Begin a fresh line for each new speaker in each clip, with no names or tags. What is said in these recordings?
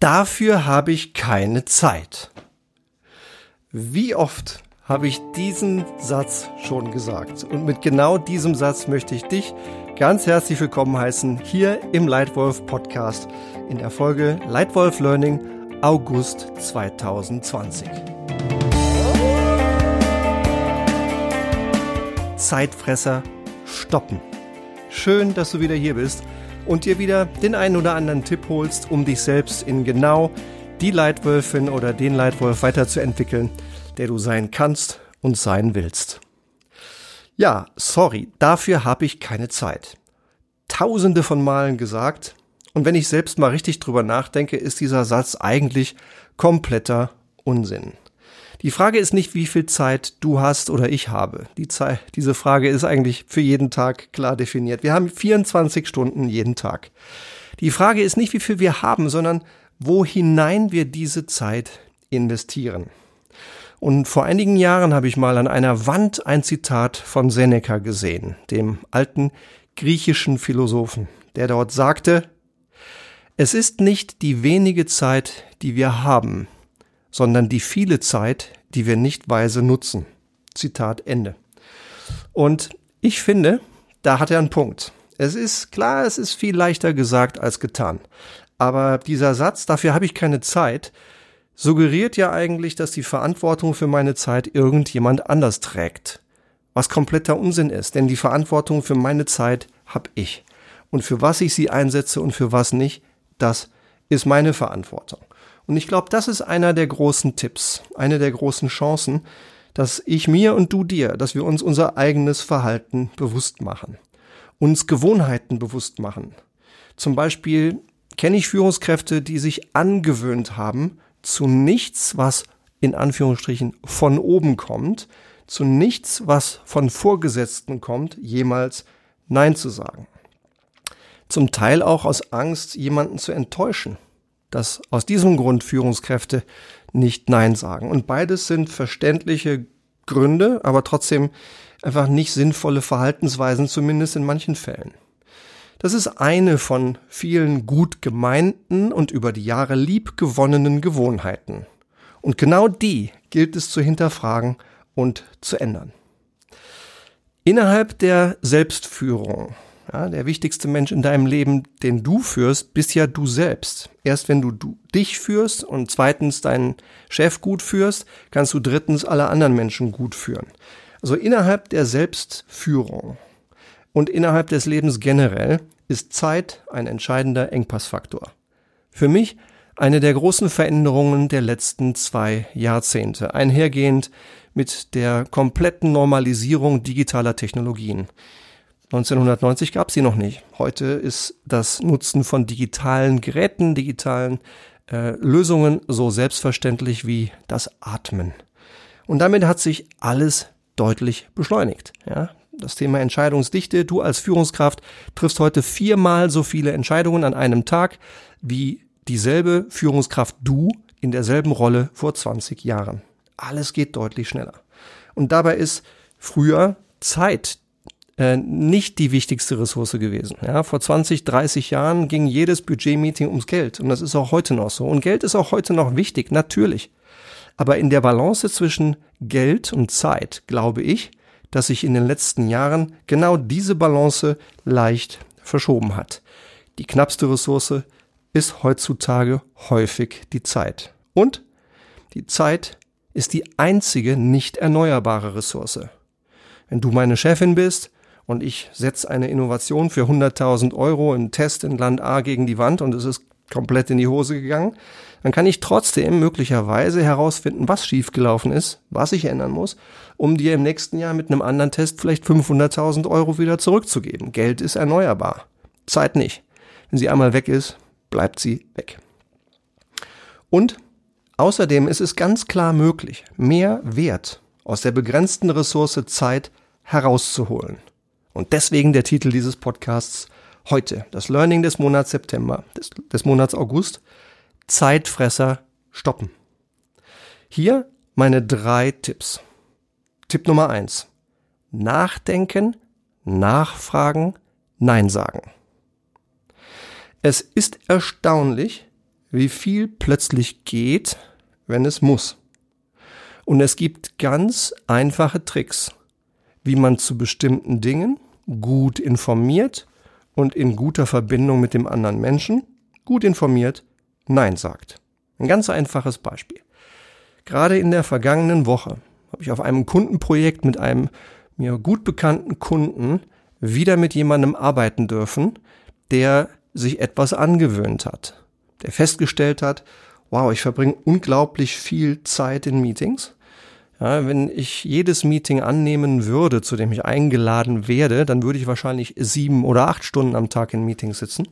Dafür habe ich keine Zeit. Wie oft habe ich diesen Satz schon gesagt? Und mit genau diesem Satz möchte ich dich ganz herzlich willkommen heißen hier im Leitwolf Podcast in der Folge Leitwolf Learning August 2020. Zeitfresser stoppen. Schön, dass du wieder hier bist und dir wieder den einen oder anderen Tipp holst, um dich selbst in genau die Leitwölfin oder den Leitwolf weiterzuentwickeln, der du sein kannst und sein willst. Ja, sorry, dafür habe ich keine Zeit. Tausende von Malen gesagt, und wenn ich selbst mal richtig drüber nachdenke, ist dieser Satz eigentlich kompletter Unsinn. Die Frage ist nicht, wie viel Zeit du hast oder ich habe. Die Zeit, diese Frage ist eigentlich für jeden Tag klar definiert. Wir haben 24 Stunden jeden Tag. Die Frage ist nicht, wie viel wir haben, sondern wo hinein wir diese Zeit investieren. Und vor einigen Jahren habe ich mal an einer Wand ein Zitat von Seneca gesehen, dem alten griechischen Philosophen, der dort sagte, es ist nicht die wenige Zeit, die wir haben, sondern die viele Zeit, die wir nicht weise nutzen. Zitat Ende. Und ich finde, da hat er einen Punkt. Es ist klar, es ist viel leichter gesagt als getan. Aber dieser Satz, dafür habe ich keine Zeit, suggeriert ja eigentlich, dass die Verantwortung für meine Zeit irgendjemand anders trägt. Was kompletter Unsinn ist, denn die Verantwortung für meine Zeit habe ich. Und für was ich sie einsetze und für was nicht, das ist meine Verantwortung. Und ich glaube, das ist einer der großen Tipps, eine der großen Chancen, dass ich mir und du dir, dass wir uns unser eigenes Verhalten bewusst machen, uns Gewohnheiten bewusst machen. Zum Beispiel kenne ich Führungskräfte, die sich angewöhnt haben, zu nichts, was in Anführungsstrichen von oben kommt, zu nichts, was von Vorgesetzten kommt, jemals Nein zu sagen. Zum Teil auch aus Angst, jemanden zu enttäuschen dass aus diesem Grund Führungskräfte nicht Nein sagen. Und beides sind verständliche Gründe, aber trotzdem einfach nicht sinnvolle Verhaltensweisen, zumindest in manchen Fällen. Das ist eine von vielen gut gemeinten und über die Jahre lieb gewonnenen Gewohnheiten. Und genau die gilt es zu hinterfragen und zu ändern. Innerhalb der Selbstführung ja, der wichtigste Mensch in deinem Leben, den du führst, bist ja du selbst. Erst wenn du, du dich führst und zweitens deinen Chef gut führst, kannst du drittens alle anderen Menschen gut führen. Also innerhalb der Selbstführung und innerhalb des Lebens generell ist Zeit ein entscheidender Engpassfaktor. Für mich eine der großen Veränderungen der letzten zwei Jahrzehnte, einhergehend mit der kompletten Normalisierung digitaler Technologien. 1990 gab es sie noch nicht. Heute ist das Nutzen von digitalen Geräten, digitalen äh, Lösungen so selbstverständlich wie das Atmen. Und damit hat sich alles deutlich beschleunigt. Ja? Das Thema Entscheidungsdichte. Du als Führungskraft triffst heute viermal so viele Entscheidungen an einem Tag wie dieselbe Führungskraft du in derselben Rolle vor 20 Jahren. Alles geht deutlich schneller. Und dabei ist früher Zeit äh, nicht die wichtigste Ressource gewesen. Ja, vor 20, 30 Jahren ging jedes Budgetmeeting ums Geld und das ist auch heute noch so. Und Geld ist auch heute noch wichtig, natürlich. Aber in der Balance zwischen Geld und Zeit glaube ich, dass sich in den letzten Jahren genau diese Balance leicht verschoben hat. Die knappste Ressource ist heutzutage häufig die Zeit. Und die Zeit ist die einzige nicht erneuerbare Ressource. Wenn du meine Chefin bist, und ich setze eine Innovation für 100.000 Euro im Test in Land A gegen die Wand und es ist komplett in die Hose gegangen, dann kann ich trotzdem möglicherweise herausfinden, was schiefgelaufen ist, was ich ändern muss, um dir im nächsten Jahr mit einem anderen Test vielleicht 500.000 Euro wieder zurückzugeben. Geld ist erneuerbar, Zeit nicht. Wenn sie einmal weg ist, bleibt sie weg. Und außerdem ist es ganz klar möglich, mehr Wert aus der begrenzten Ressource Zeit herauszuholen. Und deswegen der Titel dieses Podcasts heute, das Learning des Monats September, des, des Monats August, Zeitfresser stoppen. Hier meine drei Tipps. Tipp Nummer eins: Nachdenken, nachfragen, Nein sagen. Es ist erstaunlich, wie viel plötzlich geht, wenn es muss. Und es gibt ganz einfache Tricks, wie man zu bestimmten Dingen gut informiert und in guter Verbindung mit dem anderen Menschen, gut informiert, Nein sagt. Ein ganz einfaches Beispiel. Gerade in der vergangenen Woche habe ich auf einem Kundenprojekt mit einem mir gut bekannten Kunden wieder mit jemandem arbeiten dürfen, der sich etwas angewöhnt hat, der festgestellt hat, wow, ich verbringe unglaublich viel Zeit in Meetings. Ja, wenn ich jedes Meeting annehmen würde, zu dem ich eingeladen werde, dann würde ich wahrscheinlich sieben oder acht Stunden am Tag in Meetings sitzen.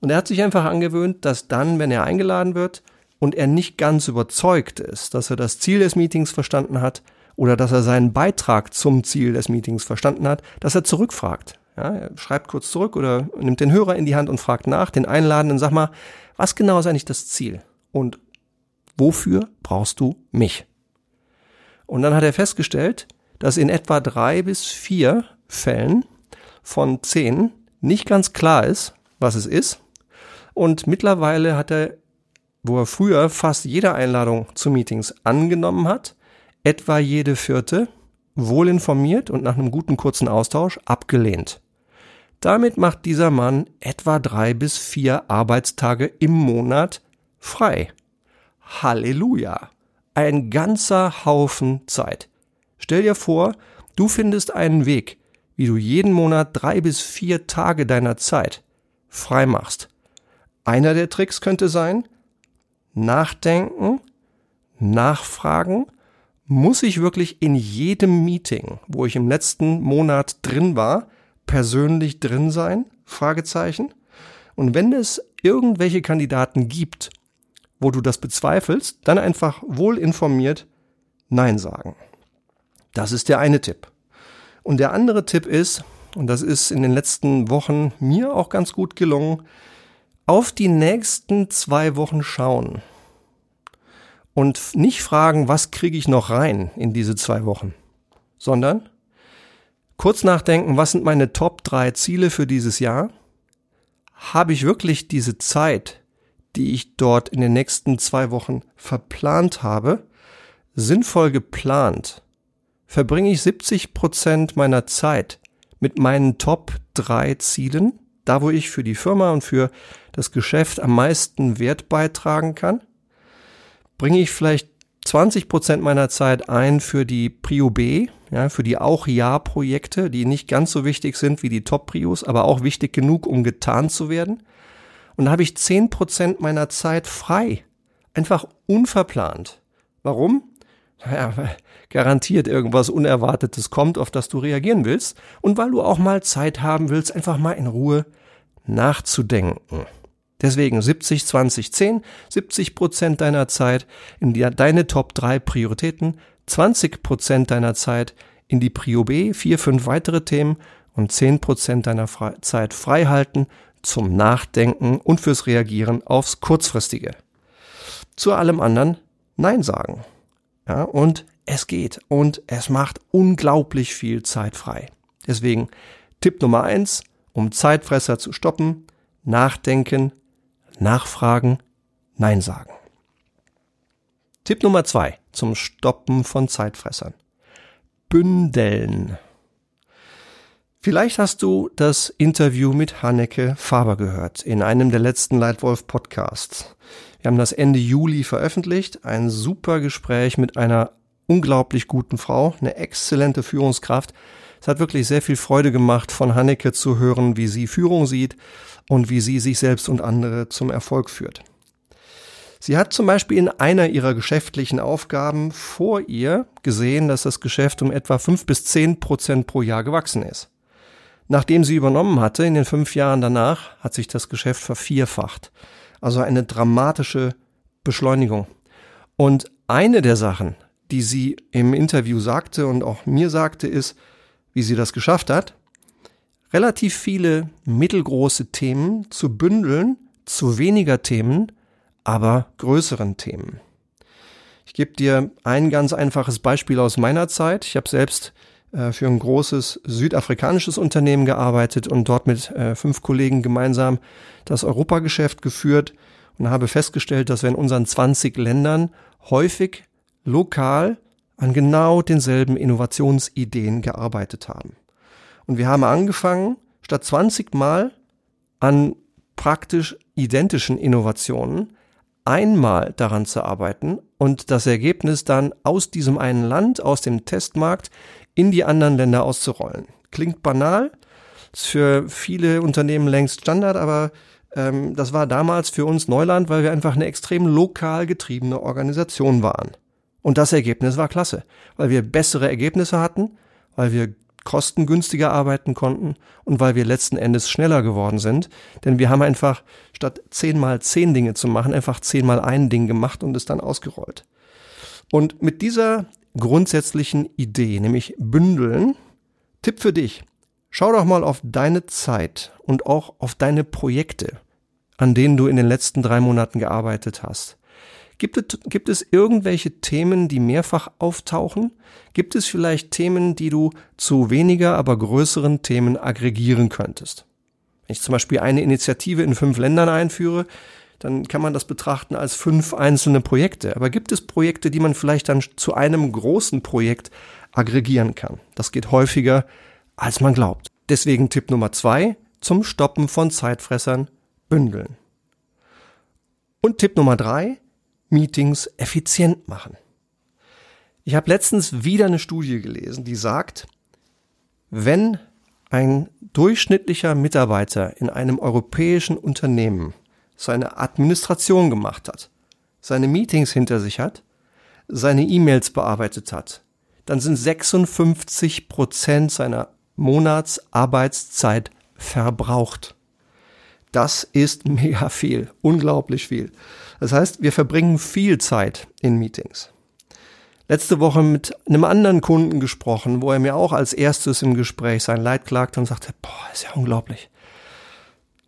Und er hat sich einfach angewöhnt, dass dann, wenn er eingeladen wird und er nicht ganz überzeugt ist, dass er das Ziel des Meetings verstanden hat oder dass er seinen Beitrag zum Ziel des Meetings verstanden hat, dass er zurückfragt. Ja, er schreibt kurz zurück oder nimmt den Hörer in die Hand und fragt nach, den Einladenden, sag mal, was genau ist eigentlich das Ziel? Und wofür brauchst du mich? Und dann hat er festgestellt, dass in etwa drei bis vier Fällen von zehn nicht ganz klar ist, was es ist. Und mittlerweile hat er, wo er früher fast jede Einladung zu Meetings angenommen hat, etwa jede vierte, wohl informiert und nach einem guten kurzen Austausch abgelehnt. Damit macht dieser Mann etwa drei bis vier Arbeitstage im Monat frei. Halleluja! Ein ganzer Haufen Zeit. Stell dir vor, du findest einen Weg, wie du jeden Monat drei bis vier Tage deiner Zeit frei machst. Einer der Tricks könnte sein, nachdenken, nachfragen, muss ich wirklich in jedem Meeting, wo ich im letzten Monat drin war, persönlich drin sein? Fragezeichen. Und wenn es irgendwelche Kandidaten gibt, wo du das bezweifelst, dann einfach wohl informiert Nein sagen. Das ist der eine Tipp. Und der andere Tipp ist, und das ist in den letzten Wochen mir auch ganz gut gelungen, auf die nächsten zwei Wochen schauen und nicht fragen, was kriege ich noch rein in diese zwei Wochen, sondern kurz nachdenken, was sind meine Top drei Ziele für dieses Jahr? Habe ich wirklich diese Zeit, die ich dort in den nächsten zwei Wochen verplant habe, sinnvoll geplant? Verbringe ich 70 Prozent meiner Zeit mit meinen Top drei Zielen, da wo ich für die Firma und für das Geschäft am meisten Wert beitragen kann? Bringe ich vielleicht 20 Prozent meiner Zeit ein für die Prio B, ja, für die auch Ja-Projekte, die nicht ganz so wichtig sind wie die Top-Prios, aber auch wichtig genug, um getan zu werden. Und da habe ich 10 Prozent meiner Zeit frei. Einfach unverplant. Warum? Naja, garantiert irgendwas Unerwartetes kommt, auf das du reagieren willst und weil du auch mal Zeit haben willst, einfach mal in Ruhe nachzudenken. Deswegen 70, 20, 10, 70 Prozent deiner Zeit in die, deine Top 3 Prioritäten, 20 Prozent deiner Zeit in die Prio B, 4, 5 weitere Themen und 10 Prozent deiner Fre Zeit frei halten zum Nachdenken und fürs Reagieren aufs Kurzfristige. Zu allem anderen Nein sagen. Ja, und es geht und es macht unglaublich viel Zeit frei. Deswegen Tipp Nummer eins, um Zeitfresser zu stoppen, nachdenken, nachfragen, Nein sagen. Tipp Nummer zwei zum Stoppen von Zeitfressern. Bündeln. Vielleicht hast du das Interview mit Hanneke Faber gehört in einem der letzten Leitwolf Podcasts. Wir haben das Ende Juli veröffentlicht. Ein super Gespräch mit einer unglaublich guten Frau, eine exzellente Führungskraft. Es hat wirklich sehr viel Freude gemacht, von Hanneke zu hören, wie sie Führung sieht und wie sie sich selbst und andere zum Erfolg führt. Sie hat zum Beispiel in einer ihrer geschäftlichen Aufgaben vor ihr gesehen, dass das Geschäft um etwa fünf bis zehn Prozent pro Jahr gewachsen ist. Nachdem sie übernommen hatte, in den fünf Jahren danach, hat sich das Geschäft vervierfacht. Also eine dramatische Beschleunigung. Und eine der Sachen, die sie im Interview sagte und auch mir sagte, ist, wie sie das geschafft hat, relativ viele mittelgroße Themen zu bündeln zu weniger Themen, aber größeren Themen. Ich gebe dir ein ganz einfaches Beispiel aus meiner Zeit. Ich habe selbst für ein großes südafrikanisches Unternehmen gearbeitet und dort mit äh, fünf Kollegen gemeinsam das Europageschäft geführt. und habe festgestellt, dass wir in unseren 20 Ländern häufig lokal an genau denselben Innovationsideen gearbeitet haben. Und wir haben angefangen, statt 20 Mal an praktisch identischen Innovationen einmal daran zu arbeiten und das Ergebnis dann aus diesem einen Land, aus dem Testmarkt in die anderen Länder auszurollen. Klingt banal, ist für viele Unternehmen längst Standard, aber ähm, das war damals für uns Neuland, weil wir einfach eine extrem lokal getriebene Organisation waren. Und das Ergebnis war klasse, weil wir bessere Ergebnisse hatten, weil wir kostengünstiger arbeiten konnten und weil wir letzten Endes schneller geworden sind. Denn wir haben einfach statt zehnmal zehn Dinge zu machen, einfach zehnmal ein Ding gemacht und es dann ausgerollt. Und mit dieser grundsätzlichen Idee, nämlich bündeln, Tipp für dich. Schau doch mal auf deine Zeit und auch auf deine Projekte, an denen du in den letzten drei Monaten gearbeitet hast. Gibt es, gibt es irgendwelche Themen, die mehrfach auftauchen? Gibt es vielleicht Themen, die du zu weniger, aber größeren Themen aggregieren könntest? Wenn ich zum Beispiel eine Initiative in fünf Ländern einführe, dann kann man das betrachten als fünf einzelne Projekte. Aber gibt es Projekte, die man vielleicht dann zu einem großen Projekt aggregieren kann? Das geht häufiger, als man glaubt. Deswegen Tipp Nummer zwei zum Stoppen von Zeitfressern bündeln. Und Tipp Nummer drei, Meetings effizient machen. Ich habe letztens wieder eine Studie gelesen, die sagt, wenn ein durchschnittlicher Mitarbeiter in einem europäischen Unternehmen seine Administration gemacht hat, seine Meetings hinter sich hat, seine E-Mails bearbeitet hat, dann sind 56 Prozent seiner Monatsarbeitszeit verbraucht. Das ist mega viel, unglaublich viel. Das heißt, wir verbringen viel Zeit in Meetings. Letzte Woche mit einem anderen Kunden gesprochen, wo er mir auch als erstes im Gespräch sein Leid klagte und sagte, boah, ist ja unglaublich.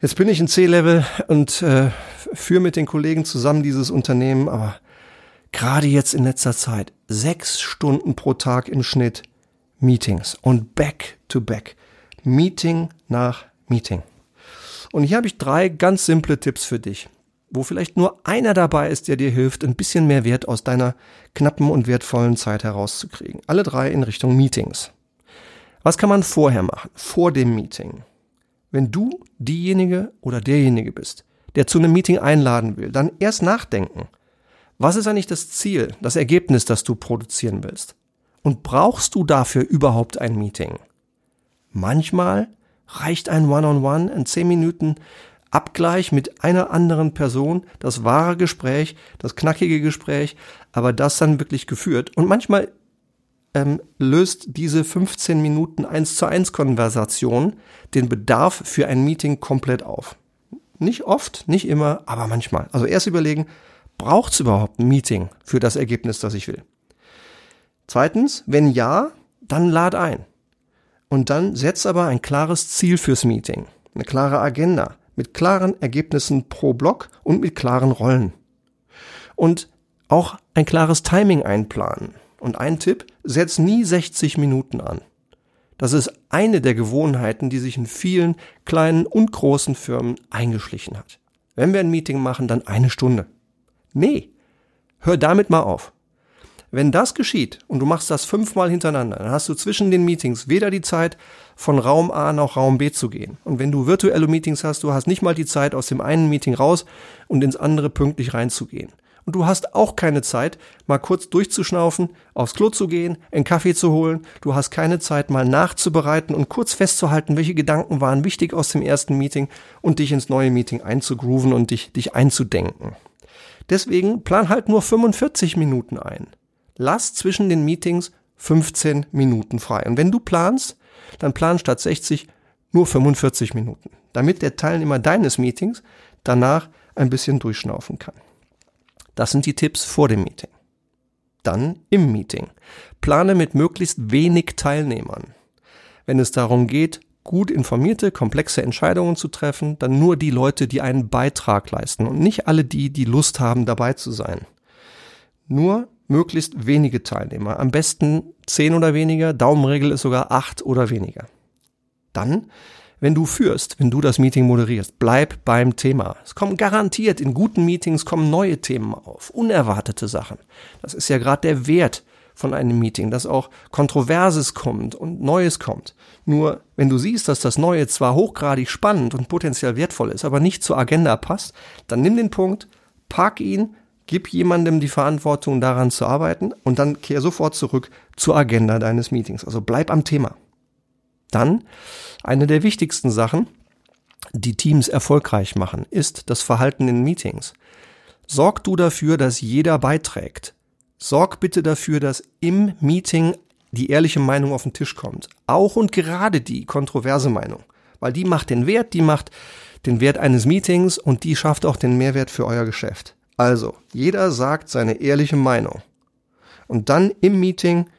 Jetzt bin ich in C-Level und äh, führe mit den Kollegen zusammen dieses Unternehmen, aber gerade jetzt in letzter Zeit sechs Stunden pro Tag im Schnitt Meetings und back to back. Meeting nach Meeting. Und hier habe ich drei ganz simple Tipps für dich, wo vielleicht nur einer dabei ist, der dir hilft, ein bisschen mehr Wert aus deiner knappen und wertvollen Zeit herauszukriegen. Alle drei in Richtung Meetings. Was kann man vorher machen, vor dem Meeting? Wenn du diejenige oder derjenige bist, der zu einem Meeting einladen will, dann erst nachdenken. Was ist eigentlich das Ziel, das Ergebnis, das du produzieren willst? Und brauchst du dafür überhaupt ein Meeting? Manchmal reicht ein One-on-One, ein 10 Minuten Abgleich mit einer anderen Person, das wahre Gespräch, das knackige Gespräch, aber das dann wirklich geführt. Und manchmal ähm, löst diese 15 Minuten 1 zu 1 Konversation den Bedarf für ein Meeting komplett auf. Nicht oft, nicht immer, aber manchmal. Also erst überlegen, braucht es überhaupt ein Meeting für das Ergebnis, das ich will? Zweitens, wenn ja, dann lad ein. Und dann setz aber ein klares Ziel fürs Meeting, eine klare Agenda mit klaren Ergebnissen pro Block und mit klaren Rollen. Und auch ein klares Timing einplanen. Und ein Tipp, setz nie 60 Minuten an. Das ist eine der Gewohnheiten, die sich in vielen kleinen und großen Firmen eingeschlichen hat. Wenn wir ein Meeting machen, dann eine Stunde. Nee, hör damit mal auf. Wenn das geschieht und du machst das fünfmal hintereinander, dann hast du zwischen den Meetings weder die Zeit, von Raum A nach Raum B zu gehen. Und wenn du virtuelle Meetings hast, du hast nicht mal die Zeit, aus dem einen Meeting raus und ins andere pünktlich reinzugehen. Und du hast auch keine Zeit, mal kurz durchzuschnaufen, aufs Klo zu gehen, einen Kaffee zu holen. Du hast keine Zeit, mal nachzubereiten und kurz festzuhalten, welche Gedanken waren wichtig aus dem ersten Meeting und dich ins neue Meeting einzugrooven und dich, dich einzudenken. Deswegen plan halt nur 45 Minuten ein lass zwischen den Meetings 15 Minuten frei. Und wenn du planst, dann plan statt 60 nur 45 Minuten, damit der Teilnehmer deines Meetings danach ein bisschen durchschnaufen kann. Das sind die Tipps vor dem Meeting. Dann im Meeting. Plane mit möglichst wenig Teilnehmern. Wenn es darum geht, gut informierte, komplexe Entscheidungen zu treffen, dann nur die Leute, die einen Beitrag leisten und nicht alle die, die Lust haben, dabei zu sein. Nur möglichst wenige Teilnehmer. Am besten zehn oder weniger. Daumenregel ist sogar acht oder weniger. Dann wenn du führst, wenn du das Meeting moderierst, bleib beim Thema. Es kommen garantiert in guten Meetings kommen neue Themen auf, unerwartete Sachen. Das ist ja gerade der Wert von einem Meeting, dass auch Kontroverses kommt und Neues kommt. Nur wenn du siehst, dass das Neue zwar hochgradig spannend und potenziell wertvoll ist, aber nicht zur Agenda passt, dann nimm den Punkt, park ihn, gib jemandem die Verantwortung daran zu arbeiten und dann kehr sofort zurück zur Agenda deines Meetings. Also bleib am Thema. Dann eine der wichtigsten Sachen, die Teams erfolgreich machen, ist das Verhalten in Meetings. Sorg du dafür, dass jeder beiträgt. Sorg bitte dafür, dass im Meeting die ehrliche Meinung auf den Tisch kommt. Auch und gerade die kontroverse Meinung. Weil die macht den Wert, die macht den Wert eines Meetings und die schafft auch den Mehrwert für euer Geschäft. Also, jeder sagt seine ehrliche Meinung. Und dann im Meeting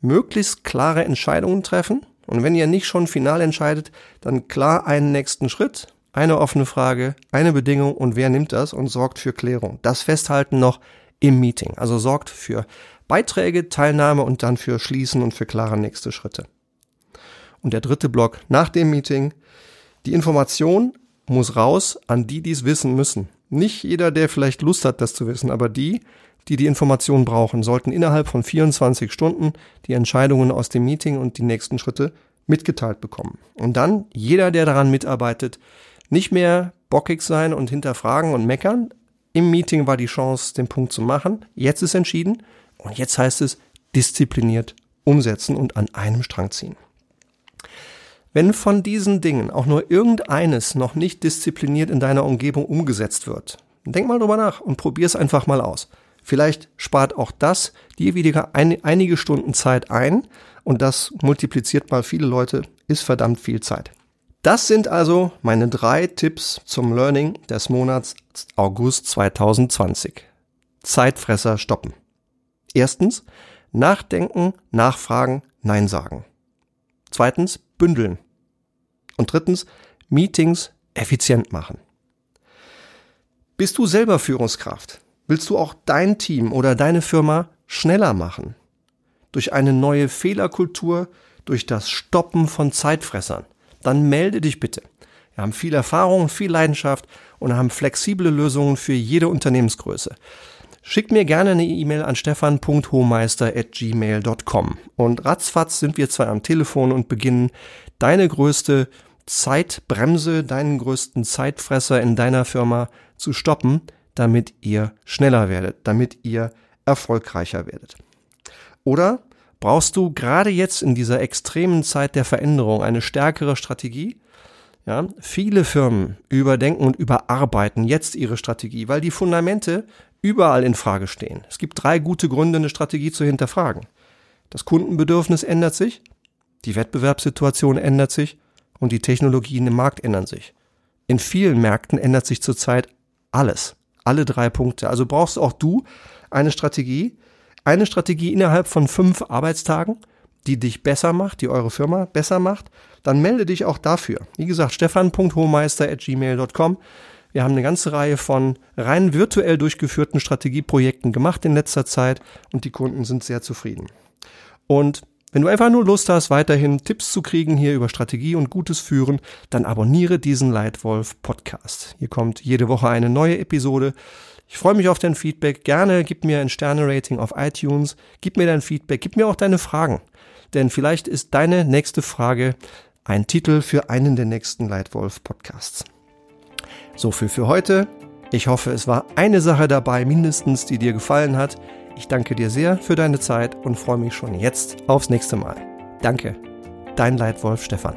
möglichst klare Entscheidungen treffen. Und wenn ihr nicht schon final entscheidet, dann klar einen nächsten Schritt, eine offene Frage, eine Bedingung und wer nimmt das und sorgt für Klärung. Das Festhalten noch im Meeting. Also sorgt für Beiträge, Teilnahme und dann für Schließen und für klare nächste Schritte. Und der dritte Block nach dem Meeting. Die Information muss raus an die, die es wissen müssen. Nicht jeder, der vielleicht Lust hat, das zu wissen, aber die, die die Information brauchen, sollten innerhalb von 24 Stunden die Entscheidungen aus dem Meeting und die nächsten Schritte mitgeteilt bekommen. Und dann jeder, der daran mitarbeitet, nicht mehr bockig sein und hinterfragen und meckern, im Meeting war die Chance, den Punkt zu machen. Jetzt ist entschieden. Und jetzt heißt es diszipliniert umsetzen und an einem Strang ziehen. Wenn von diesen Dingen auch nur irgendeines noch nicht diszipliniert in deiner Umgebung umgesetzt wird, denk mal drüber nach und probier es einfach mal aus. Vielleicht spart auch das dir wieder ein, einige Stunden Zeit ein und das multipliziert mal viele Leute, ist verdammt viel Zeit. Das sind also meine drei Tipps zum Learning des Monats August 2020. Zeitfresser stoppen. Erstens, nachdenken, nachfragen, Nein sagen. Zweitens, bündeln. Und drittens, Meetings effizient machen. Bist du selber Führungskraft? Willst du auch dein Team oder deine Firma schneller machen? Durch eine neue Fehlerkultur, durch das Stoppen von Zeitfressern dann melde dich bitte. Wir haben viel Erfahrung, viel Leidenschaft und haben flexible Lösungen für jede Unternehmensgröße. Schick mir gerne eine E-Mail an stefan.hohmeister.gmail.com und ratzfatz sind wir zwei am Telefon und beginnen deine größte Zeitbremse, deinen größten Zeitfresser in deiner Firma zu stoppen, damit ihr schneller werdet, damit ihr erfolgreicher werdet. Oder brauchst du gerade jetzt in dieser extremen Zeit der Veränderung eine stärkere Strategie. Ja, viele Firmen überdenken und überarbeiten jetzt ihre Strategie, weil die Fundamente überall in Frage stehen. Es gibt drei gute Gründe, eine Strategie zu hinterfragen. Das Kundenbedürfnis ändert sich, die Wettbewerbssituation ändert sich und die Technologien im Markt ändern sich. In vielen Märkten ändert sich zurzeit alles. Alle drei Punkte. Also brauchst auch du eine Strategie, eine Strategie innerhalb von fünf Arbeitstagen, die dich besser macht, die eure Firma besser macht, dann melde dich auch dafür. Wie gesagt, stefan.hohmeister.gmail.com. Wir haben eine ganze Reihe von rein virtuell durchgeführten Strategieprojekten gemacht in letzter Zeit und die Kunden sind sehr zufrieden. Und wenn du einfach nur Lust hast, weiterhin Tipps zu kriegen hier über Strategie und gutes Führen, dann abonniere diesen Leitwolf Podcast. Hier kommt jede Woche eine neue Episode. Ich freue mich auf dein Feedback. Gerne gib mir ein Sterne-Rating auf iTunes. Gib mir dein Feedback. Gib mir auch deine Fragen. Denn vielleicht ist deine nächste Frage ein Titel für einen der nächsten Leitwolf Podcasts. So viel für heute. Ich hoffe, es war eine Sache dabei mindestens, die dir gefallen hat. Ich danke dir sehr für deine Zeit und freue mich schon jetzt aufs nächste Mal. Danke. Dein Leitwolf Stefan.